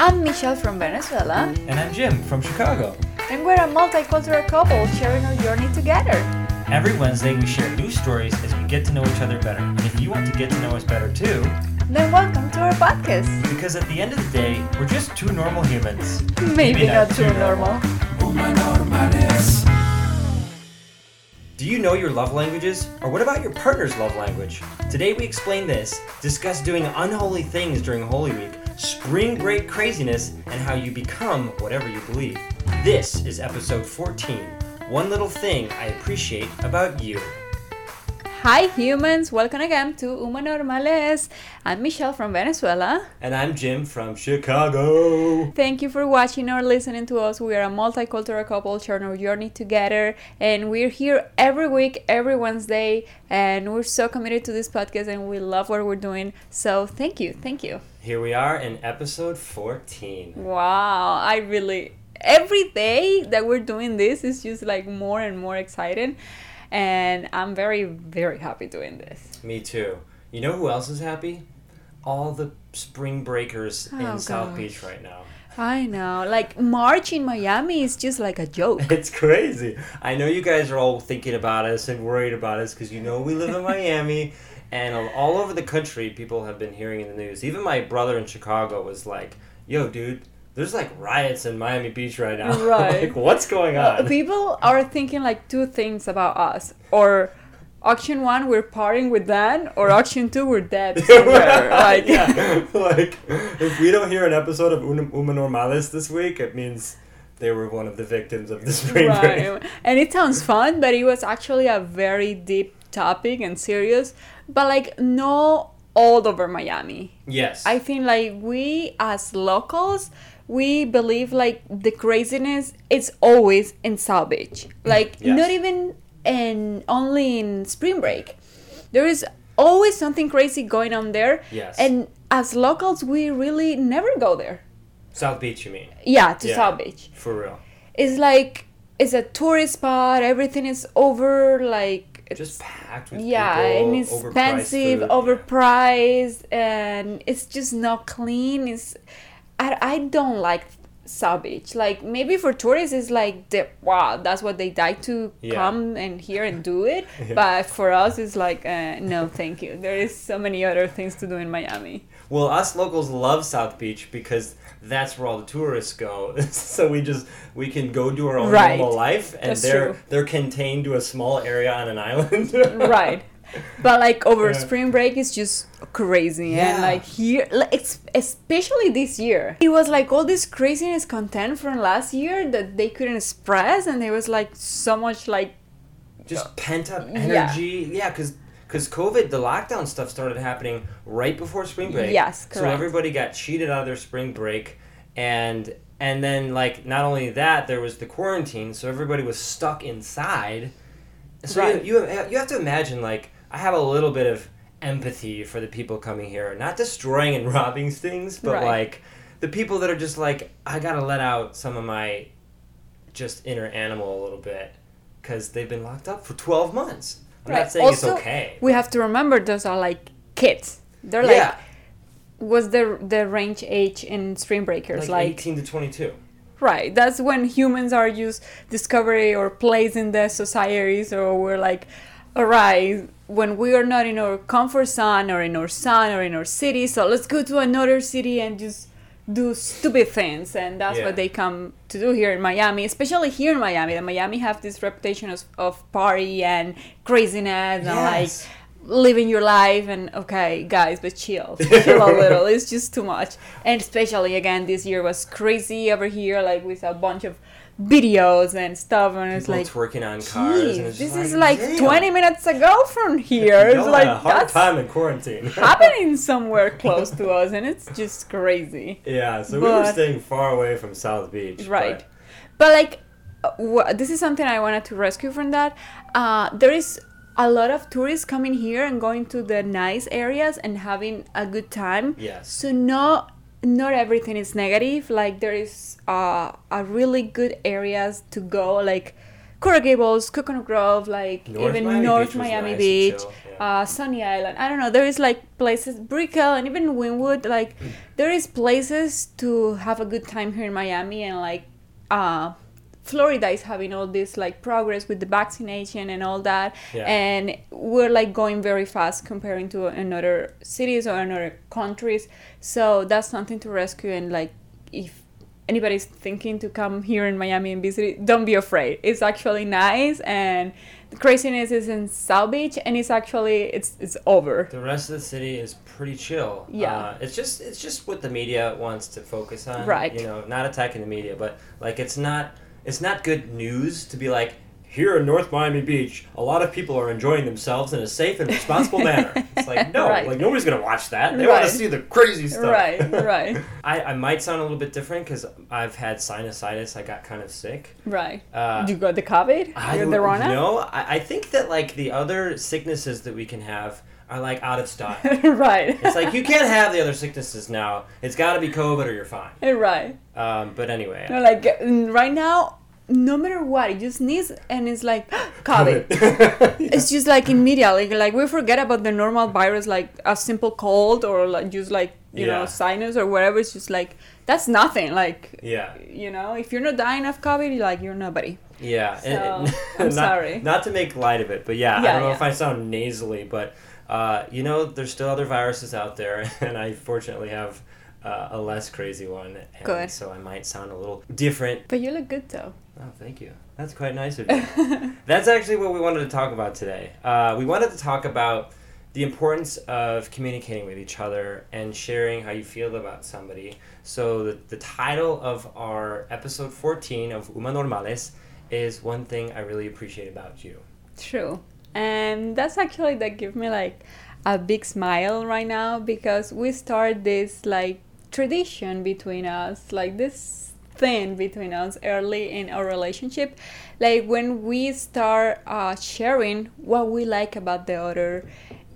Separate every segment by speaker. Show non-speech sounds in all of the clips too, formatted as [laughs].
Speaker 1: I'm Michelle from Venezuela,
Speaker 2: And I'm Jim from Chicago.
Speaker 1: and we're a multicultural couple sharing our journey together.
Speaker 2: Every Wednesday, we share new stories as we get to know each other better. And if you want to get to know us better too,
Speaker 1: Then welcome to our podcast.
Speaker 2: because at the end of the day, we're just two normal humans.
Speaker 1: Maybe, not, too normal.
Speaker 2: Do you know your love languages? Or what about your partner's love language? Today, we explain this, discuss doing unholy things during Holy Week, spring break craziness, and how you become whatever you believe. This is episode 14 One Little Thing I Appreciate About You.
Speaker 1: Hi humans, welcome again to Uma Normales. I'm Michelle from Venezuela.
Speaker 2: And I'm Jim from Chicago.
Speaker 1: Thank you for watching or listening to us. We are a multicultural couple sharing our journey together, and we're here every week, every Wednesday, and we're so committed to this podcast, and we love what we're doing. So thank you, thank you.
Speaker 2: Here we are in episode 14.
Speaker 1: Wow, I really every day that we're doing this is just like more and more exciting, and I'm very very happy doing this.
Speaker 2: Me too. You know who else is happy? All the spring breakers
Speaker 1: Oh,
Speaker 2: in South. Beach right now.
Speaker 1: I know, like March in Miami is just like a joke. [laughs]
Speaker 2: It's crazy. I know you guys are all thinking about us and worried about us because you know we live in Miami. [laughs] And all over the country, people have been hearing in the news. Even my brother in Chicago was like, yo, dude, there's like riots in Miami Beach right now. [laughs]
Speaker 1: Right.
Speaker 2: like, what's going on?
Speaker 1: People are thinking like two things about us, or auction one we're partying with Dan, or auction two we're dead [laughs] somewhere. [laughs] like
Speaker 2: yeah. like, if we don't hear an episode of Uma Normales this week, it means they were one of the victims of the spring break.
Speaker 1: right. And it sounds fun, but it was actually a very deep topic and serious, but like no all over Miami.
Speaker 2: Yes.
Speaker 1: I think like we as locals, we believe like the craziness is always in South Beach. Like
Speaker 2: Yes.
Speaker 1: not even in only in spring break. There is always something crazy going on there.
Speaker 2: Yes.
Speaker 1: And as locals we really never go there.
Speaker 2: South Beach, you mean?
Speaker 1: Yeah, to
Speaker 2: Yeah.
Speaker 1: South Beach.
Speaker 2: For real.
Speaker 1: It's like it's a tourist spot, everything is over like it's
Speaker 2: Just packed with
Speaker 1: yeah
Speaker 2: people.
Speaker 1: and
Speaker 2: overpriced
Speaker 1: expensive
Speaker 2: food.
Speaker 1: overpriced and it's just not clean it's I, I don't like South Beach like maybe for tourists it's like the, wow that's what they die to
Speaker 2: Yeah.
Speaker 1: come and here and do it [laughs]
Speaker 2: Yeah.
Speaker 1: but for us it's like uh, no thank you there is so many other things to do in Miami
Speaker 2: Well, us locals love South Beach because that's where all the tourists go. [laughs] so we just we can go do our own
Speaker 1: Right.
Speaker 2: normal life, and
Speaker 1: That's
Speaker 2: they're
Speaker 1: true.
Speaker 2: they're contained to a small area on an island. [laughs]
Speaker 1: right but like over
Speaker 2: Yeah.
Speaker 1: spring break it's just crazy and like here like ex- especially this year it was like all this craziness content from last year that they couldn't express and there was like so much like
Speaker 2: just uh, pent up energy. Yeah, because. Because COVID, the lockdown stuff started happening right before spring break.
Speaker 1: Yes,
Speaker 2: So everybody got cheated out of their spring break, and and then like not only that, there was the quarantine, so everybody was stuck inside. So
Speaker 1: Right.
Speaker 2: you, you you have to imagine like I have a little bit of empathy for the people coming here, not destroying and [laughs] robbing things, but
Speaker 1: Right.
Speaker 2: like the people that are just like I gotta let out some of my just inner animal a little bit because they've been locked up for twelve months. I'm
Speaker 1: Right.
Speaker 2: not saying
Speaker 1: Also,
Speaker 2: it's okay.
Speaker 1: we have to remember those are like kids they're
Speaker 2: yeah,
Speaker 1: like was the the range age in spring breakers
Speaker 2: like,
Speaker 1: like,
Speaker 2: eighteen to twenty-two.
Speaker 1: right that's when humans are just discovery or place in the societies, or we're like all right when we are not in our comfort zone or in our zone or in our city. So let's go to another city and just do stupid things. And that's
Speaker 2: Yeah.
Speaker 1: what they come to do here in miami especially here in miami. The miami have this reputation of, of party and craziness and like living your life. And okay guys but chill. [laughs] Chill a little. It's just too much. And especially again this year was crazy over here like with a bunch of videos and stuff and it's
Speaker 2: People
Speaker 1: like
Speaker 2: twerking on cars.
Speaker 1: this
Speaker 2: just
Speaker 1: is like
Speaker 2: damn.
Speaker 1: 20 minutes ago from [laughs] here it's like
Speaker 2: a hard
Speaker 1: that's
Speaker 2: time in quarantine. [laughs]
Speaker 1: happening somewhere close to us and it's just crazy
Speaker 2: yeah, so we were staying far away from South Beach.
Speaker 1: right
Speaker 2: but-
Speaker 1: but like uh, this is something i wanted to rescue from that uh, there is a lot of tourists coming here and going to the nice areas and having a good time
Speaker 2: Yes.
Speaker 1: so not not everything is negative like there is uh, a really good areas to go like Coral Gables, Coconut Grove, like
Speaker 2: North
Speaker 1: even
Speaker 2: Miami
Speaker 1: North
Speaker 2: Beach
Speaker 1: Miami
Speaker 2: nice
Speaker 1: Beach.
Speaker 2: yeah.
Speaker 1: uh, Sunny Island. I don't know. There is like places, Brickell and even Wynwood. Like there is places to have a good time here in Miami, and like uh, Florida is having all this like progress with the vaccination and all that,
Speaker 2: Yeah.
Speaker 1: and we're like going very fast comparing to another cities or another countries. So that's something to rescue and like if anybody's thinking to come here in Miami and visit it, don't be afraid. It's actually nice and the craziness is in South Beach and it's actually it's it's over.
Speaker 2: The rest of the city is pretty chill.
Speaker 1: Yeah.
Speaker 2: Uh, it's just it's just what the media wants to focus on.
Speaker 1: Right.
Speaker 2: You know, not attacking the media, but like it's not it's not good news to be like here in North Miami Beach, a lot of people are enjoying themselves in a safe and responsible manner. It's like [laughs] no,
Speaker 1: Right.
Speaker 2: like nobody's gonna watch that. They want to see the crazy stuff.
Speaker 1: Right, right, [laughs]
Speaker 2: I, I might sound a little bit different because I've had sinusitis. I got kind of sick.
Speaker 1: right.
Speaker 2: Uh,
Speaker 1: you got the COVID?
Speaker 2: I
Speaker 1: the Rona?
Speaker 2: know. I, I think that like the other sicknesses that we can have are like out of stock. [laughs]
Speaker 1: right.
Speaker 2: It's like you can't have the other sicknesses now. It's got to be COVID or you're fine. [laughs]
Speaker 1: right.
Speaker 2: Um, but anyway,
Speaker 1: No, like mm, right now, no matter what, you just sneeze and it's like [gasps] COVID. [laughs] It's just like immediately, like we forget about the normal virus, like a simple cold or like just like you know sinus or whatever. It's just like that's nothing. Like
Speaker 2: yeah,
Speaker 1: you know, if you're not dying of COVID, you're like you're nobody.
Speaker 2: yeah. and-
Speaker 1: So, I'm
Speaker 2: not,
Speaker 1: sorry.
Speaker 2: Not to make light of it, but yeah, I don't know
Speaker 1: yeah.
Speaker 2: if I sound nasally, but uh, you know, there's still other viruses out there, [laughs] and I fortunately have. Uh, a less crazy one, and
Speaker 1: Good.
Speaker 2: so I might sound a little different.
Speaker 1: But you look good though.
Speaker 2: Oh, thank you. That's quite nice of you. [laughs] That's actually what we wanted to talk about today. Uh, we wanted to talk about the importance of communicating with each other and sharing how you feel about somebody. So, the, the title of our episode 14 of Uma Normales is One Thing I Really Appreciate About You.
Speaker 1: True. And that's actually that give me like a big smile right now because we start this like tradition between us, like this thing between us early in our relationship. Like when we start uh, sharing what we like about the other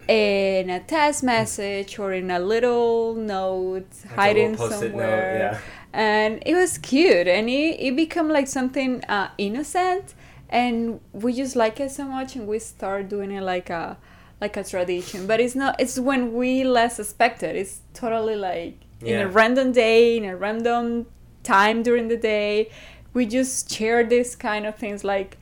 Speaker 1: in a text message or in a little note
Speaker 2: Like
Speaker 1: hiding
Speaker 2: post-it note,
Speaker 1: somewhere
Speaker 2: yeah.
Speaker 1: and it was cute and it, it became like something uh, innocent and we just like it so much and we start doing it like a like a tradition. But it's not it's when we less expect it. It's totally like in a random day in a random time during the day we just share this kind of things. Like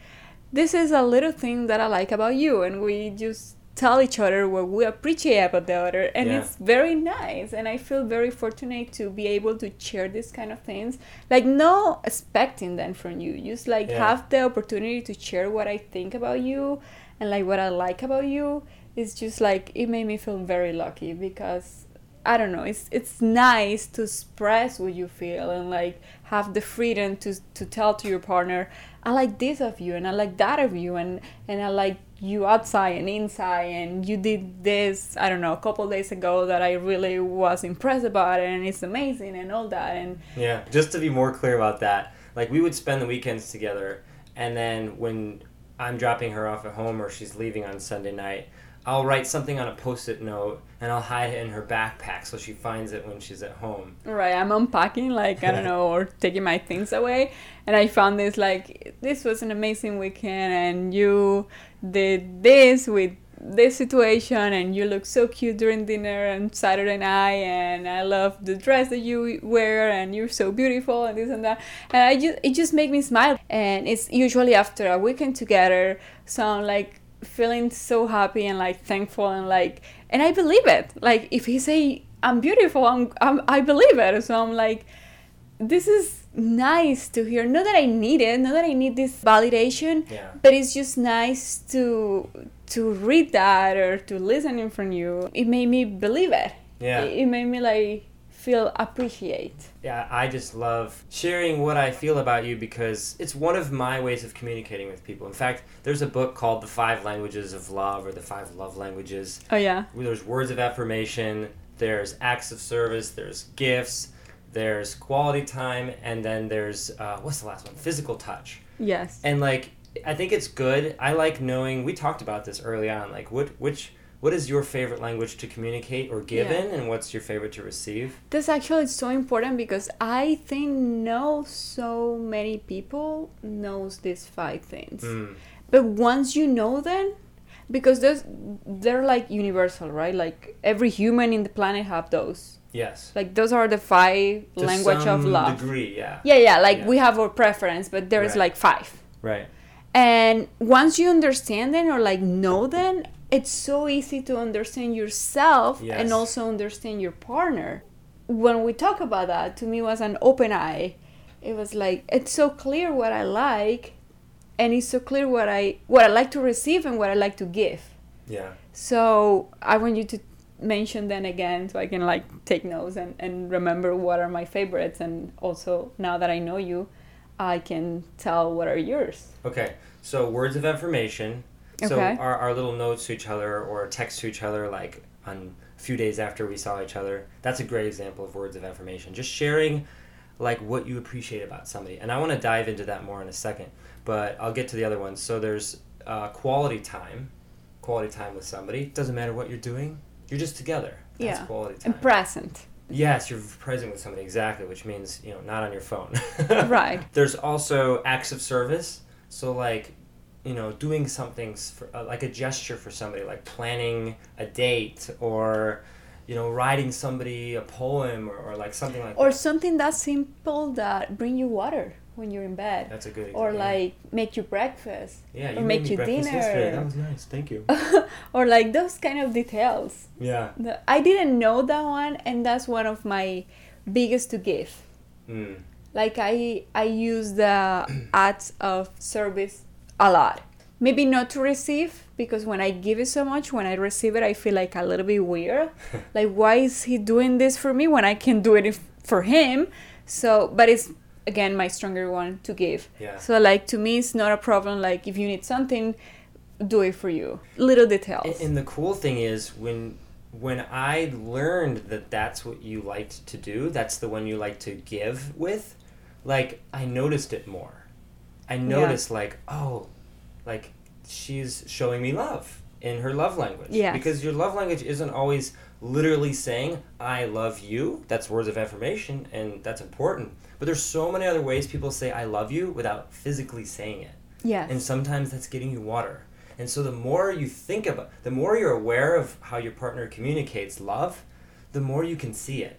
Speaker 1: this is a little thing that i like about you. And we just tell each other what we appreciate about the other and
Speaker 2: Yeah.
Speaker 1: it's very nice and i feel very fortunate to be able to share these kind of things like no expecting them from you just like
Speaker 2: Yeah.
Speaker 1: have the opportunity to share what i think about you and like what i like about you it's just like it made me feel very lucky because i don't know it's it's nice to express what you feel and like have the freedom to to tell to your partner i like this of you and i like that of you and and i like you outside and inside and you did this i don't know a couple days ago that i really was impressed about it and it's amazing and all that and
Speaker 2: Yeah, just to be more clear about that, like we would spend the weekends together, and then when I'm dropping her off at home or she's leaving on Sunday night, I'll write something on a post-it note and I'll hide it in her backpack so she finds it when she's at home.
Speaker 1: Right, I'm unpacking, like, I don't [laughs] know, or taking my things away. And I found this, like, this was an amazing weekend, and you did this with this situation, and you look so cute during dinner and Saturday night, and I love the dress that you wear, and you're so beautiful, and this and that. And I just, it just made me smile. And it's usually after a weekend together, so I'm like, feeling so happy and like thankful and like and I believe it. Like if he say I'm beautiful, I'm, I'm I believe it. So I'm like this is nice to hear. Not that I need it, not that I need this validation,
Speaker 2: Yeah.
Speaker 1: but it's just nice to to read that or to listen in from you. It made me believe it.
Speaker 2: Yeah.
Speaker 1: It, it made me like feel appreciate.
Speaker 2: Yeah, I just love sharing what I feel about you because it's one of my ways of communicating with people. In fact, there's a book called The Five Languages of Love or The Five Love Languages.
Speaker 1: Oh yeah.
Speaker 2: where there's words of affirmation, there's acts of service, there's gifts, there's quality time, and then there's uh, what's the last one? Physical touch.
Speaker 1: Yes.
Speaker 2: And like, I think it's good. I like knowing. We talked about this early on. Like, what which what is your favorite language to communicate or give
Speaker 1: Yeah.
Speaker 2: in, and what's your favorite to receive?
Speaker 1: This actually is so important because I think no so many people knows these five things.
Speaker 2: Mm.
Speaker 1: But once you know them, because those they're like universal right like every human in the planet have those
Speaker 2: Yes.
Speaker 1: like those are the five
Speaker 2: To
Speaker 1: language of love
Speaker 2: Degree, yeah.
Speaker 1: yeah yeah like
Speaker 2: Yeah.
Speaker 1: we have our preference but there's
Speaker 2: Right.
Speaker 1: like five
Speaker 2: Right.
Speaker 1: and once you understand them or like know them it's so easy to understand yourself
Speaker 2: Yes.
Speaker 1: and also understand your partner when we talk about that to me was an open eye it was like it's so clear what i like and it's so clear what i what i like to receive and what i like to give
Speaker 2: Yeah.
Speaker 1: so i want you to mention them again so i can like take notes and, and remember what are my favorites and also now that i know you i can tell what are yours
Speaker 2: Okay. So words of affirmation. So
Speaker 1: Okay.
Speaker 2: our, our little notes to each other or text to each other like on a few days after we saw each other. That's a great example of words of affirmation. Just sharing like what you appreciate about somebody. And I want to dive into that more in a second, but I'll get to the other ones. So there's uh, quality time. Quality time with somebody. Doesn't matter what you're doing. You're just together. That's
Speaker 1: Yeah.
Speaker 2: quality time.
Speaker 1: and present
Speaker 2: Yes, you're present with somebody exactly, which means you know not on your phone. [laughs]
Speaker 1: Right.
Speaker 2: There's also acts of service. So like, you know, doing something for, uh, like a gesture for somebody, like planning a date or, you know, writing somebody a poem or, or like something like
Speaker 1: or
Speaker 2: that.
Speaker 1: something that simple that bring you water when you're in bed
Speaker 2: That's a good example.
Speaker 1: or like make you breakfast
Speaker 2: yeah, you
Speaker 1: or make you
Speaker 2: breakfast
Speaker 1: dinner.
Speaker 2: yesterday. That was nice. Thank you. [laughs]
Speaker 1: or like those kind of details
Speaker 2: yeah.
Speaker 1: The- i didn't know that one and that's one of my biggest to give
Speaker 2: Mm.
Speaker 1: like i i use the [clears throat] acts of service a lot. Maybe not to receive because when i give it so much when i receive it i feel like a little bit weird. [laughs] Like why is he doing this for me when i can do it if, for him? So but it's again my stronger one to give.
Speaker 2: Yeah.
Speaker 1: so like to me it's not a problem. Like if you need something do it for you. Little details.
Speaker 2: And, and the cool thing is when when I learned that that's what you liked to do, that's the one you like to give with, like I noticed it more. I noticed like, oh, like she's showing me love in her love language.
Speaker 1: Yeah.
Speaker 2: Because your love language isn't always literally saying I love you. That's words of affirmation and that's important. But there's so many other ways people say I love you without physically saying it
Speaker 1: Yeah.
Speaker 2: and sometimes that's getting you water. And so the more you think about, the more you're aware of how your partner communicates love, the more you can see it.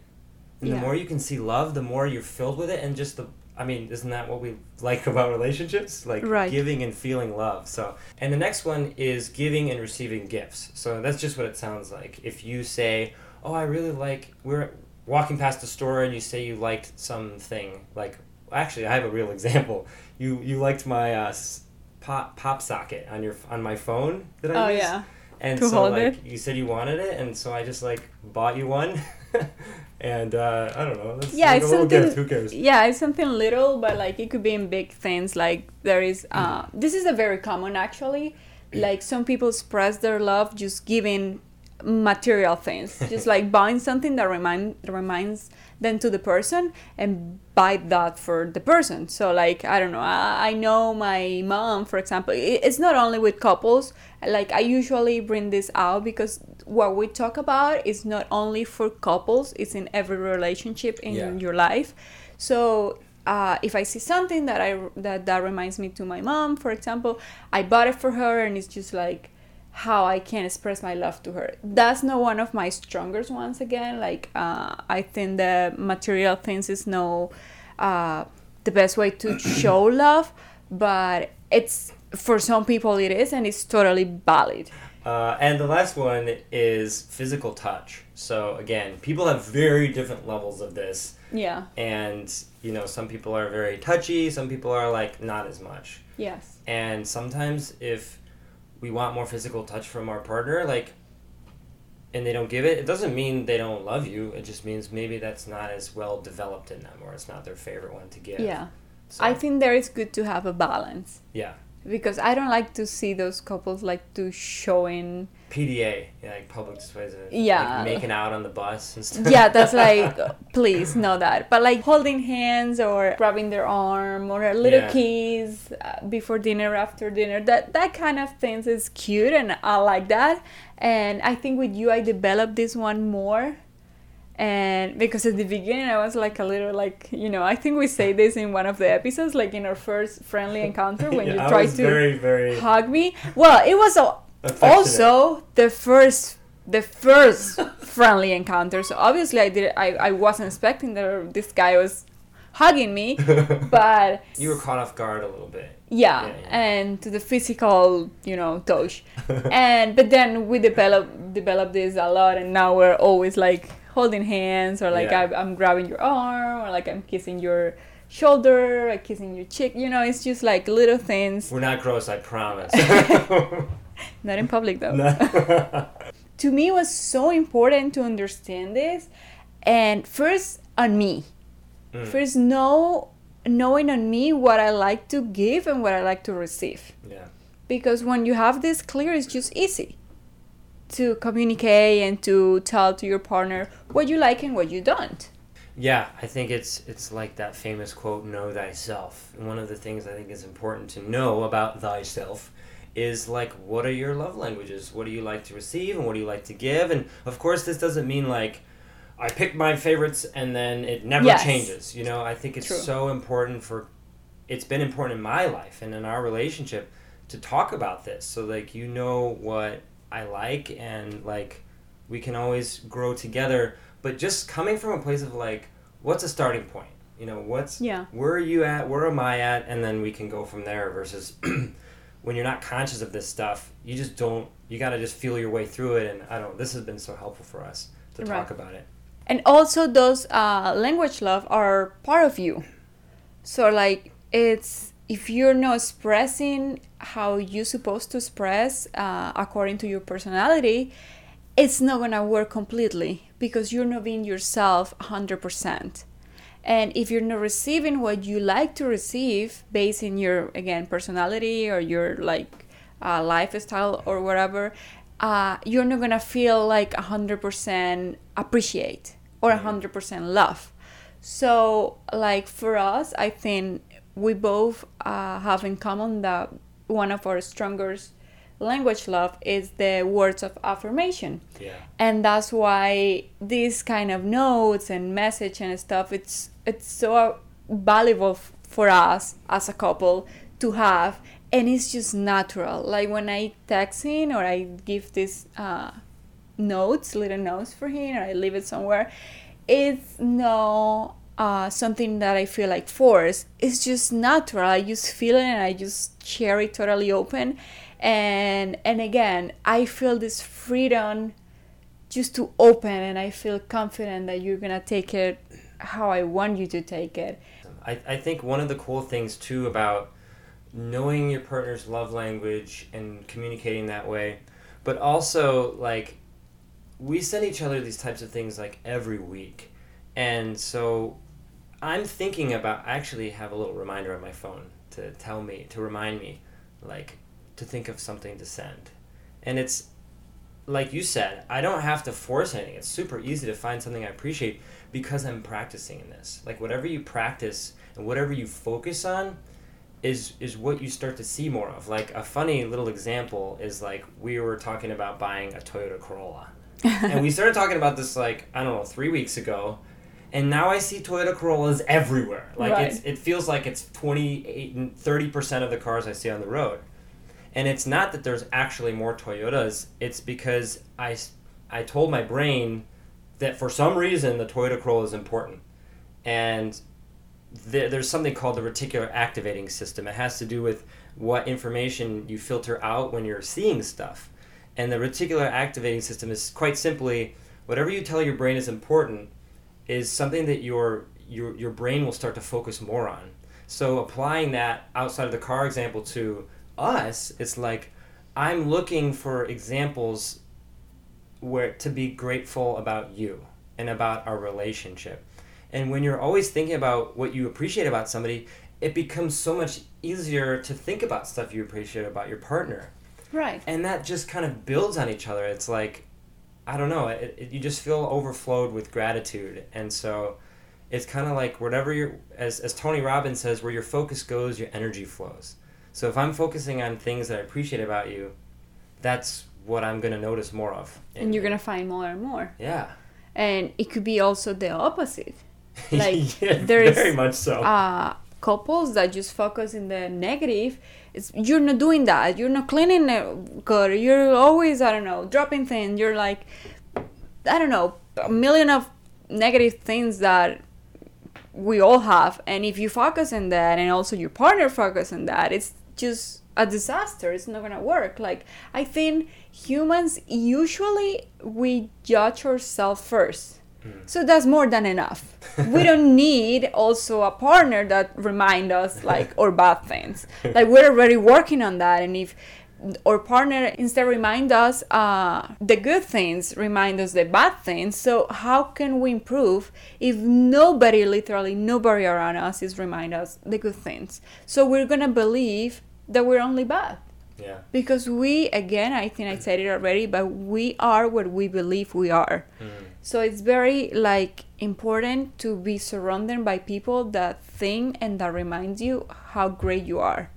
Speaker 2: And the more you can see love, the more you're filled with it and just the I mean, isn't that what we like about relationships? Like
Speaker 1: Right.
Speaker 2: giving and feeling love. So, and the next one is giving and receiving gifts. So that's just what it sounds like. If you say, "Oh, I really like," we're walking past a store and you say you liked something, like actually, I have a real example. You you liked my uh, pop pop socket on your on my phone that I
Speaker 1: oh
Speaker 2: use.
Speaker 1: yeah
Speaker 2: And
Speaker 1: To
Speaker 2: so like
Speaker 1: it?
Speaker 2: you said you wanted it, and so I just like bought you one. [laughs] and uh, I don't know.
Speaker 1: Yeah,
Speaker 2: like
Speaker 1: it's
Speaker 2: a
Speaker 1: something-
Speaker 2: gift. Who cares?
Speaker 1: yeah it's something little but like it could be in big things like there is uh this is a very common actually like some people express their love just giving material things just like buying something that remind reminds them to the person and buy that for the person so like i don't know i, I know my mom for example it's not only with couples like i usually bring this out because what we talk about is not only for couples it's in every relationship in
Speaker 2: Yeah.
Speaker 1: your life so uh, if I see something that I that that reminds me to my mom, for example, I bought it for her, and it's just like how I can express my love to her. That's not one of my strongest ones. Again, like uh, I think the material things is no uh, the best way to [clears throat] show love, but it's for some people it is, and it's totally valid.
Speaker 2: Uh, and the last one is physical touch. So again, people have very different levels of this,
Speaker 1: Yeah.
Speaker 2: and you know, some people are very touchy, some people are like not as much.
Speaker 1: Yes.
Speaker 2: And sometimes if we want more physical touch from our partner, like, and they don't give it, it doesn't mean they don't love you. It just means maybe that's not as well developed in them, or it's not their favorite one to give.
Speaker 1: Yeah.
Speaker 2: So,
Speaker 1: I think there is good to have a balance.
Speaker 2: yeah.
Speaker 1: Because I don't like to see those couples like to showing.
Speaker 2: PDA, yeah, like public displays of
Speaker 1: Yeah.
Speaker 2: like making out on the bus and stuff.
Speaker 1: Yeah, that's [laughs] like please know that. But like holding hands or grabbing their arm or a little
Speaker 2: Yeah.
Speaker 1: kiss uh, before dinner, after dinner. That that kind of things is cute and I like that. And I think with you, I developed this one more. And because at the beginning I was like a little like you know I think we say this in one of the episodes like in our first friendly [laughs] encounter when
Speaker 2: Yeah,
Speaker 1: you
Speaker 2: I
Speaker 1: try to
Speaker 2: very, very.
Speaker 1: hug me. Well, it was
Speaker 2: Affectionate.
Speaker 1: also the first the first friendly encounter so obviously i did i, I wasn't expecting that this guy was hugging me [laughs] but
Speaker 2: you were caught off guard a little bit.
Speaker 1: yeah,
Speaker 2: Yeah, yeah.
Speaker 1: and to the physical you know touch [laughs] and but then we develop developed this a lot and now we're always like holding hands or like
Speaker 2: Yeah.
Speaker 1: I, i'm grabbing your arm or like i'm kissing your shoulder or kissing your cheek you know it's just like little things
Speaker 2: We're not gross, I promise. [laughs]
Speaker 1: not in public though
Speaker 2: No. [laughs]
Speaker 1: to me it was so important to understand this and first on me
Speaker 2: Mm.
Speaker 1: first know knowing on me what i like to give and what i like to receive
Speaker 2: yeah.
Speaker 1: because when you have this clear it's just easy to communicate and to tell to your partner what you like and what you don't
Speaker 2: Yeah, I think it's it's like that famous quote, "Know thyself." And one of the things I think is important to know about thyself is like, what are your love languages? What do you like to receive, and what do you like to give? And of course, this doesn't mean like I pick my favorites and then it never
Speaker 1: Yes.
Speaker 2: changes. You know, I think it's
Speaker 1: True.
Speaker 2: so important for. It's been important in my life and in our relationship to talk about this, so like you know what I like and like we can always grow together. But just coming from a place of like what's a starting point? You know what's
Speaker 1: Yeah.
Speaker 2: where are you at? Where am i at? And then we can go from there versus [clears throat] when you're not conscious of this stuff you just don't you got to just feel your way through it. And i don't this has been so helpful for us to
Speaker 1: Right.
Speaker 2: talk about it.
Speaker 1: And also those uh, language love are part of you. So like it's if you're not expressing how you're supposed to express uh, according to your personality it's not gonna work completely because you're not being yourself 100% and if you're not receiving what you like to receive based in your again personality or your like uh, lifestyle or whatever uh, you're not gonna feel like 100% appreciate or 100% love. So like for us i think we both uh, have in common that one of our strongest language love is the words of affirmation.
Speaker 2: Yeah.
Speaker 1: And that's why these kind of notes and message and stuff it's it's so valuable f- for us as a couple to have and it's just natural. Like when i text him or i give these uh, notes little notes for him or i leave it somewhere it's no uh, something that i feel like force it's just natural. I just feel it and i just share it totally open. And and again i feel this freedom just to open and i feel confident that you're gonna take it how i want you to take it.
Speaker 2: I, I think one of the cool things too about knowing your partner's love language and communicating that way, but also like we send each other these types of things like every week. And so I'm thinking about I actually have a little reminder on my phone to tell me to remind me like to think of something to send. And it's like you said, I don't have to force anything. It's super easy to find something I appreciate because I'm practicing in this. Like whatever you practice and whatever you focus on is is what you start to see more of. Like a funny little example is like we were talking about buying a Toyota Corolla. [laughs] and we started talking about this like, I don't know, 3 weeks ago. And now I see Toyota Corollas everywhere. Like
Speaker 1: Right.
Speaker 2: it's it feels like it's 28 and 30% of the cars I see on the road. And it's not that there's actually more Toyotas, it's because I, I told my brain that for some reason the Toyota Corolla is important. And there, there's something called the reticular activating system. It has to do with what information you filter out when you're seeing stuff. And the reticular activating system is quite simply whatever you tell your brain is important is something that your your your brain will start to focus more on. So applying that outside of the car example to us, it's like I'm looking for examples where to be grateful about you and about our relationship. And when you're always thinking about what you appreciate about somebody, it becomes so much easier to think about stuff you appreciate about your partner.
Speaker 1: right
Speaker 2: And that just kind of builds on each other. It's like, I don't know, it, it, you just feel overflowed with gratitude. And so it's kind of like whatever your, as, as Tony Robbins says, where your focus goes, your energy flows. So if I'm focusing on things that I appreciate about you, that's what I'm going to notice more of.
Speaker 1: and you're gonna find more and more
Speaker 2: Yeah.
Speaker 1: and it could be also the opposite [laughs] Like,
Speaker 2: yeah,
Speaker 1: there is,
Speaker 2: very much so.
Speaker 1: uh, couples that just focus in the negative it's you're not doing that. You're not cleaning it good you're always i don't know dropping things. You're like i don't know a million of negative things that we all have. And if you focus on that and also your partner focus on that it's just a disaster. It's not gonna work. Like i think humans usually we judge ourselves first so that's more than enough. We don't [laughs] need also a partner that remind us like [laughs] our bad things. Like we're already working on that and if our partner instead remind us uh, the good things remind us the bad things so how can we improve if nobody literally nobody around us is remind us the good things? So we're gonna believe that we're only bad.
Speaker 2: Yeah.
Speaker 1: because we again i think i said it already but we are what we believe we are.
Speaker 2: Mm.
Speaker 1: So it's very like important to be surrounded by people that think and that reminds you how great you are.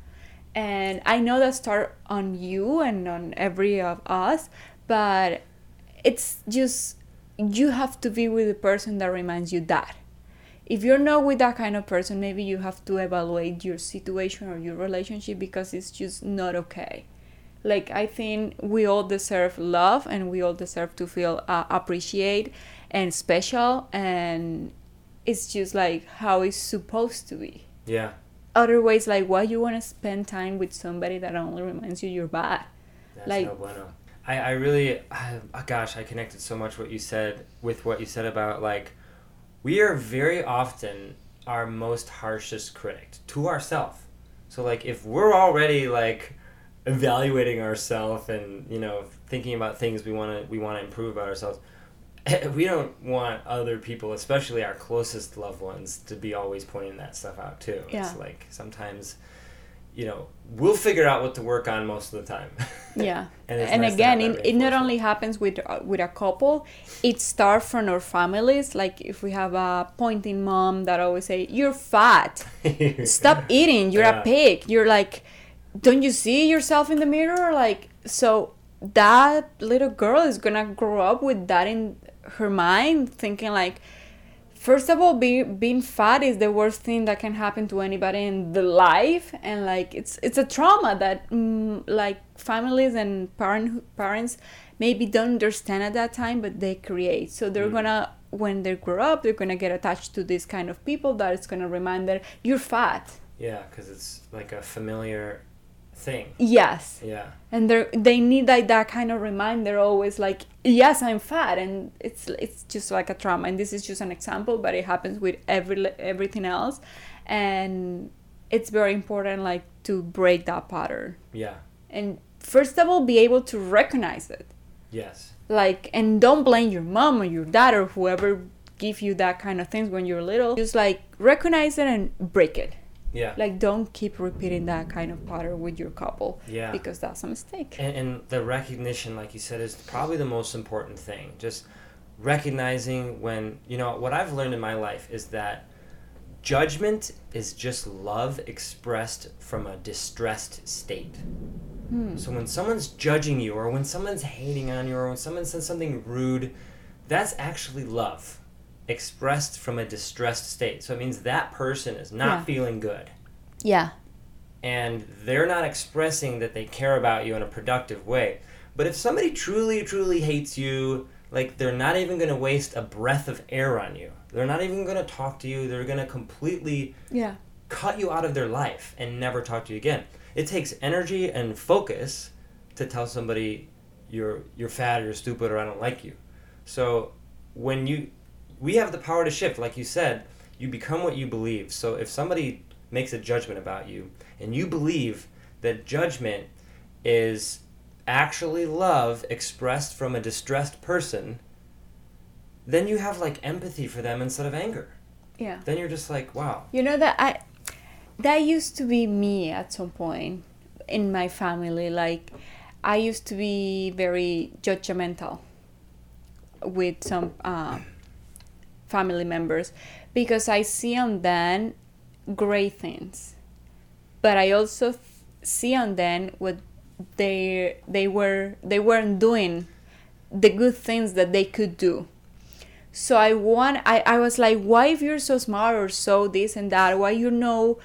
Speaker 1: And i know that start on you and on every of us but it's just you have to be with the person that reminds you that. If you're not with that kind of person maybe you have to evaluate your situation or your relationship because it's just not okay like i think we all deserve love and we all deserve to feel uh, appreciate and special and it's just like how it's supposed to be
Speaker 2: Yeah.
Speaker 1: otherwise like why you want to spend time with somebody that only reminds you you're bad
Speaker 2: That's
Speaker 1: Like-
Speaker 2: no bueno. I, I really, I, gosh, I connected so much what you said with what you said about like, we are very often our most harshest critic to ourselves. So like, if we're already like evaluating ourselves and you know thinking about things we want to we want to improve about ourselves, [laughs] we don't want other people, especially our closest loved ones, to be always pointing that stuff out too.
Speaker 1: Yeah.
Speaker 2: It's like sometimes. You know, we'll figure out what to work on most of the time. [laughs]
Speaker 1: yeah
Speaker 2: And it's
Speaker 1: and
Speaker 2: nice
Speaker 1: again it, it not only happens with uh, with a couple it starts from our families like if we have a pointing mom that always say you're fat [laughs] stop eating you're
Speaker 2: Yeah.
Speaker 1: a pig you're like don't you see yourself in the mirror? Like so that little girl is gonna grow up with that in her mind thinking like first of all be, being fat is the worst thing that can happen to anybody in the life. And like it's it's a trauma that mm, like families and parent parents maybe don't understand at that time but they create. So they're
Speaker 2: Mm.
Speaker 1: gonna when they grow up they're gonna get attached to this kind of people that it's gonna remind them you're fat.
Speaker 2: Yeah, because it's like a familiar thing.
Speaker 1: yes
Speaker 2: Yeah.
Speaker 1: and they they need like that kind of reminder always like yes i'm fat and it's it's just like a trauma and this is just an example but it happens with every everything else and it's very important like to break that pattern
Speaker 2: Yeah.
Speaker 1: and first of all be able to recognize it
Speaker 2: Yes.
Speaker 1: like and don't blame your mom or your dad or whoever give you that kind of things when you're little just like recognize it and break it
Speaker 2: Yeah.
Speaker 1: like don't keep repeating that kind of pattern with your couple
Speaker 2: yeah.
Speaker 1: because that's a mistake
Speaker 2: and, and the recognition, like you said, is probably the most important thing. Just recognizing when, you know, what I've learned in my life is that judgment is just love expressed from a distressed state.
Speaker 1: Hmm.
Speaker 2: So when someone's judging you, or when someone's hating on you, or when someone says something rude, that's actually love expressed from a distressed state. So it means that person is not
Speaker 1: Yeah.
Speaker 2: feeling good.
Speaker 1: yeah
Speaker 2: and they're not expressing that they care about you in a productive way. But if somebody truly, truly hates you, like they're not even going to waste a breath of air on you. They're not even going to talk to you. They're going to completely
Speaker 1: yeah
Speaker 2: cut you out of their life and never talk to you again. It takes energy and focus to tell somebody you're you're fat or you're stupid or I don't like you. So when you we have the power to shift like you said, you become what you believe. So if somebody makes a judgment about you and you believe that judgment is actually love expressed from a distressed person, then you have like empathy for them instead of anger.
Speaker 1: yeah
Speaker 2: Then you're just like, wow.
Speaker 1: You know that I that used to be me at some point in my family. Like I used to be very judgmental with some uh, family members because I see on them great things, but I also see on them what they they were they weren't doing the good things that they could do. So I want I, I was like, why if you're so smart or so this and that, why you know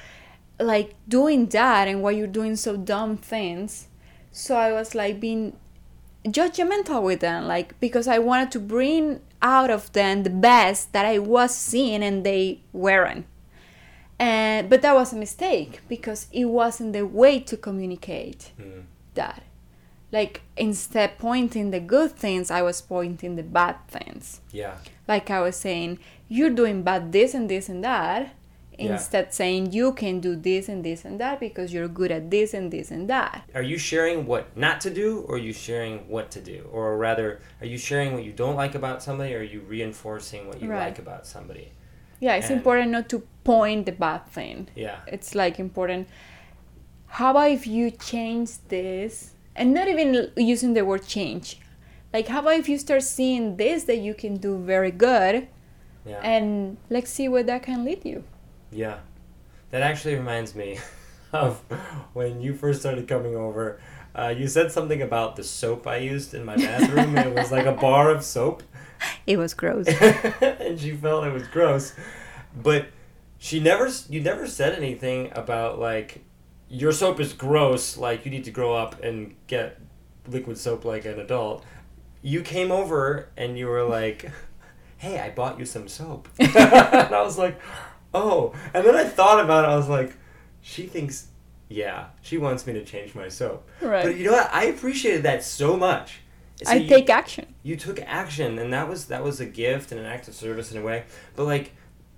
Speaker 1: like doing that and why you're doing so dumb things. So I was like being judgmental with them, like because I wanted to bring out of them the best that I was seeing and they weren't. And but that was a mistake because it wasn't the way to communicate
Speaker 2: Mm.
Speaker 1: that. Like instead pointing the good things, I was pointing the bad things.
Speaker 2: Yeah.
Speaker 1: Like I was saying, you're doing bad this and this and that.
Speaker 2: Yeah.
Speaker 1: Instead saying you can do this and this and that because you're good at this and this and that.
Speaker 2: Are you sharing what not to do, or are you sharing what to do? Or rather, are you sharing what you don't like about somebody, or are you reinforcing what you
Speaker 1: Right.
Speaker 2: like about somebody?
Speaker 1: Yeah, it's
Speaker 2: And-
Speaker 1: important not to point the bad thing.
Speaker 2: Yeah.
Speaker 1: It's like important. How about if you change this and not even using the word change? Like, how about if you start seeing this that you can do very good
Speaker 2: Yeah.
Speaker 1: and let's see where that can lead you?
Speaker 2: Yeah. That actually reminds me [laughs] of when you first started coming over. Uh, you said something about the soap I used in my bathroom. it was like a [laughs] bar of soap.
Speaker 1: It was gross. [laughs]
Speaker 2: and she felt it was gross. But she never, you never said anything about like, your soap is gross. Like you need to grow up and get liquid soap like an adult. You came over and you were like, "Hey, I bought you some soap," and I was like, "Oh." And then I thought about it. I was like, "She thinks, yeah, she wants me to change my soap."
Speaker 1: Right.
Speaker 2: But you know what? I appreciated that so much. So
Speaker 1: I
Speaker 2: you-
Speaker 1: take action.
Speaker 2: you took action and that was that was a gift and an act of service in a way but like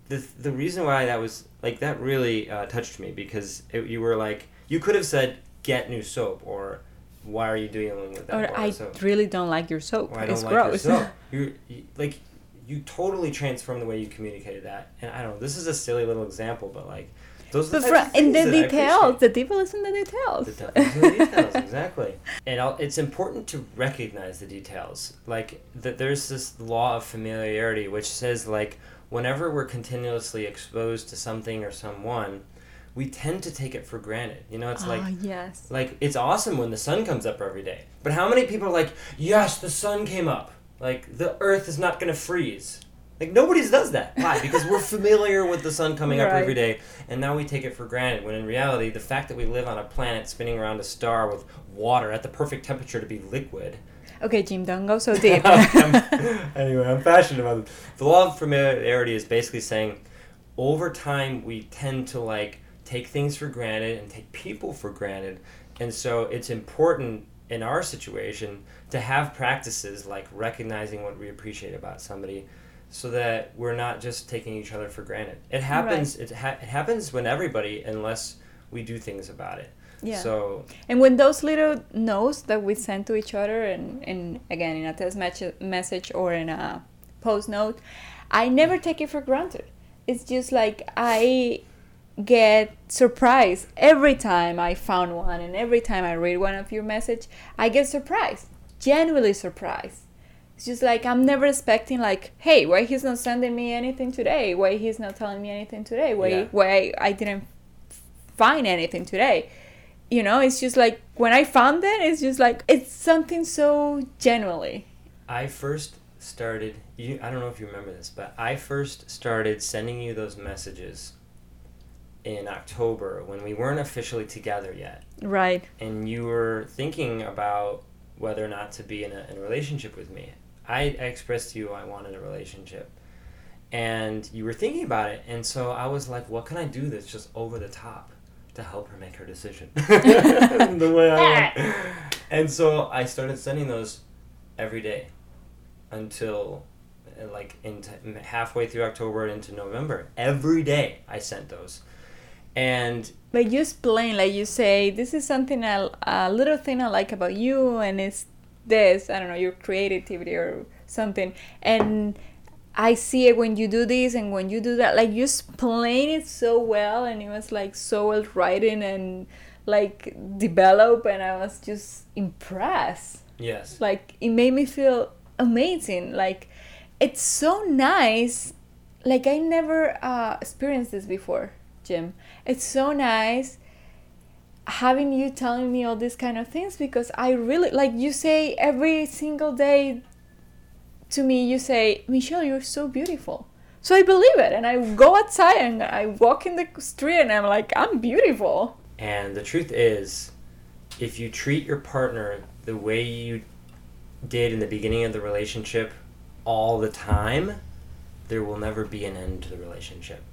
Speaker 2: the the reason why that was like that really uh, touched me because it, you were like you could have said get new soap or why are you dealing with that
Speaker 1: Or I
Speaker 2: soap
Speaker 1: really don't like your soap.
Speaker 2: or I don't
Speaker 1: it's
Speaker 2: like
Speaker 1: gross.
Speaker 2: your soap [laughs] you like you totally transform the way you communicated that and I don't know this is a silly little example but like those are the
Speaker 1: in the details, the devil is in the details.
Speaker 2: The devil's in the details, exactly. [laughs] And I'll, it's important to recognize the details. Like that, there's this law of familiarity which says like whenever we're continuously exposed to something or someone, we tend to take it for granted. You know, it's like
Speaker 1: Ah, yes.
Speaker 2: like it's awesome when the sun comes up every day. But how many people are like, yes, the sun came up. Like the Earth is not gonna freeze. Like nobody does that. Why? Because we're familiar with the sun coming up every day, and now we take it for granted. When in reality, the fact that we live on a planet spinning around a star with water at the perfect temperature to be liquid.
Speaker 1: Okay, Jim, don't go so [laughs] deep. [laughs]
Speaker 2: anyway, I'm passionate about it. The law of familiarity is basically saying, over time, we tend to like take things for granted and take people for granted, and so it's important in our situation to have practices like recognizing what we appreciate about somebody, so that we're not just taking each other for granted. It happens. It, ha- it happens when everybody, unless we do things about it.
Speaker 1: yeah.
Speaker 2: So
Speaker 1: And when those little notes that we send to each other, and, and again in a text message, message or in a post note, I never take it for granted. It's just like I get surprised every time I found one, and every time I read one of your message, I get surprised, genuinely surprised. It's just like I'm never expecting like, hey, why he's not sending me anything today? Why he's not telling me anything today? Why
Speaker 2: Yeah.
Speaker 1: why I didn't find anything today? you know it's just like when i found it it's just like it's something so genuinely
Speaker 2: I first started. You, I don't know if you remember this, but I first started sending you those messages in October when we weren't officially together yet,
Speaker 1: right
Speaker 2: and you were thinking about whether or not to be in a, in a relationship with me. I, I expressed to you I wanted a relationship, and you were thinking about it, and so I was like, "What can I do that's just over the top to help her make her decision [laughs] the way I want?" [laughs] And so I started sending those every day until like into halfway through October into November. Every day I sent those, and
Speaker 1: but you explain like you say this is something I, a little thing i like about you and it's this i don't know your creativity or something. And i see it when you do this and when you do that. Like you explain it so well and it was like so well written and like developed and i was just impressed.
Speaker 2: Yes,
Speaker 1: like it made me feel amazing. Like it's so nice. Like i never uh, experienced this before jim it's so nice having you telling me all these kind of things because i really like you say every single day to me you say, Michelle, you're so beautiful. So I believe it, and I go outside and I walk in the street, and I'm like, I'm beautiful.
Speaker 2: And the truth is, if you treat your partner the way you did in the beginning of the relationship all the time, there will never be an end to the relationship.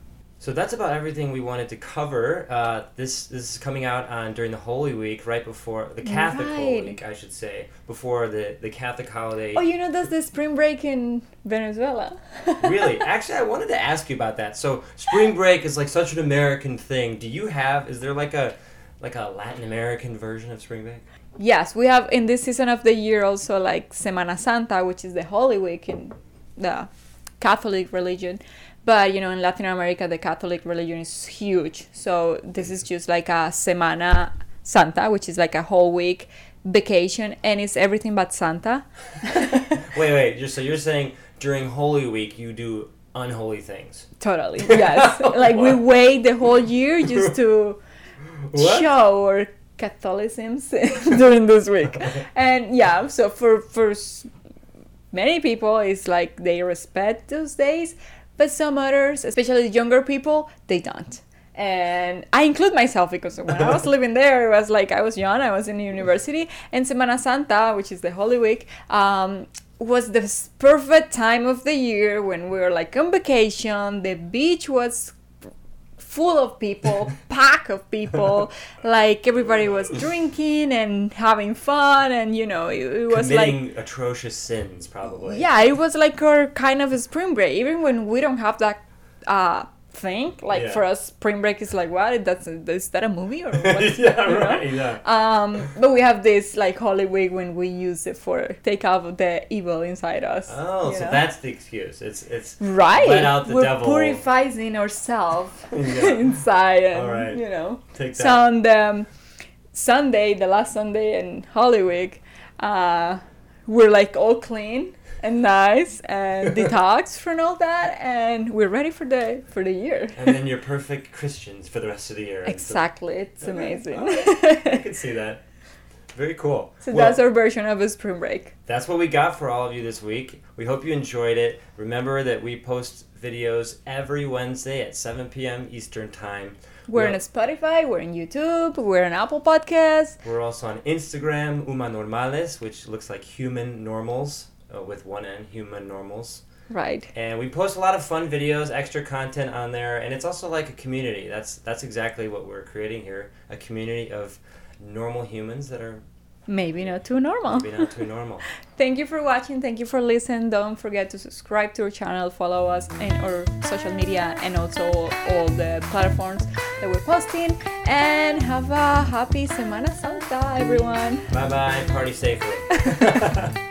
Speaker 2: So that's about everything we wanted to cover. Uh, this this is coming out on during the Holy Week, right before the Catholic Holy Week, I should say, before the the Catholic holiday.
Speaker 1: Oh, you know, that's the spring break in Venezuela. [laughs]
Speaker 2: really? Actually, I wanted to ask you about that. So spring break is like such an American thing. Do you have? Is there like a like a Latin American version of spring break?
Speaker 1: Yes, we have in this season of the year also like Semana Santa, which is the Holy Week in the Catholic religion. But you know, in Latin America, the Catholic religion is huge. So this is just like a Semana Santa, which is like a whole week vacation, and it's everything but Santa. [laughs]
Speaker 2: Wait, wait. Just so you're saying during Holy Week you do unholy things.
Speaker 1: Totally, [laughs] yes. like we wait the whole year just to [laughs]
Speaker 2: What?
Speaker 1: show our Catholicism during this week. And yeah, so for for many people, it's like they respect those days, but some others, especially younger people, they don't. And I include myself because when I was [laughs] living there, it was like I was young, I was in university, and Semana Santa, which is the Holy Week, um, was the perfect time of the year when we were like on vacation. The beach was full of people, [laughs] pack of people. Like everybody was drinking and having fun, and you know, it, it was like
Speaker 2: atrocious sins, probably.
Speaker 1: yeah, it was like our kind of a spring break. Even when we don't have that uh, thing, like
Speaker 2: Yeah.
Speaker 1: for us, spring break is like what? That's is that a movie or [laughs] what?
Speaker 2: yeah,
Speaker 1: You know?
Speaker 2: right. Yeah.
Speaker 1: Um, but we have this like Holy Week when we use it for take out the evil inside us.
Speaker 2: Oh, so
Speaker 1: know?
Speaker 2: that's the excuse. It's it's
Speaker 1: right.
Speaker 2: let out the
Speaker 1: We're
Speaker 2: devil.
Speaker 1: purifying ourselves [laughs] [laughs] inside, and
Speaker 2: All right.
Speaker 1: you know.
Speaker 2: take that.
Speaker 1: So on the um, Sunday, the last Sunday in Holy Week, uh, we're like all clean and nice and [laughs] detox from all that, and we're ready for the for the year.
Speaker 2: and then you're perfect Christians for the rest of the year. And so-
Speaker 1: Exactly, it's
Speaker 2: Okay.
Speaker 1: amazing.
Speaker 2: I can see that. Very cool.
Speaker 1: so
Speaker 2: Well,
Speaker 1: that's our version of a spring break.
Speaker 2: That's what we got for all of you this week. We hope you enjoyed it. Remember that we post videos every Wednesday at 7 p.m. Eastern Time.
Speaker 1: We're
Speaker 2: Yeah.
Speaker 1: on Spotify, we're on YouTube, we're on Apple Podcasts.
Speaker 2: We're also on Instagram, Humanormales, which looks like human normals uh, with one N, human normals.
Speaker 1: Right.
Speaker 2: And we post a lot of fun videos, extra content on there, and it's also like a community. That's that's exactly what we're creating here, a community of normal humans that are
Speaker 1: Maybe not too normal.
Speaker 2: maybe not too normal. [laughs]
Speaker 1: Thank you for watching. Thank you for listening. Don't forget to subscribe to our channel, follow us in our social media, and also all the platforms that we're posting. And have a happy Semana Santa, everyone.
Speaker 2: bye bye, party safely. [laughs]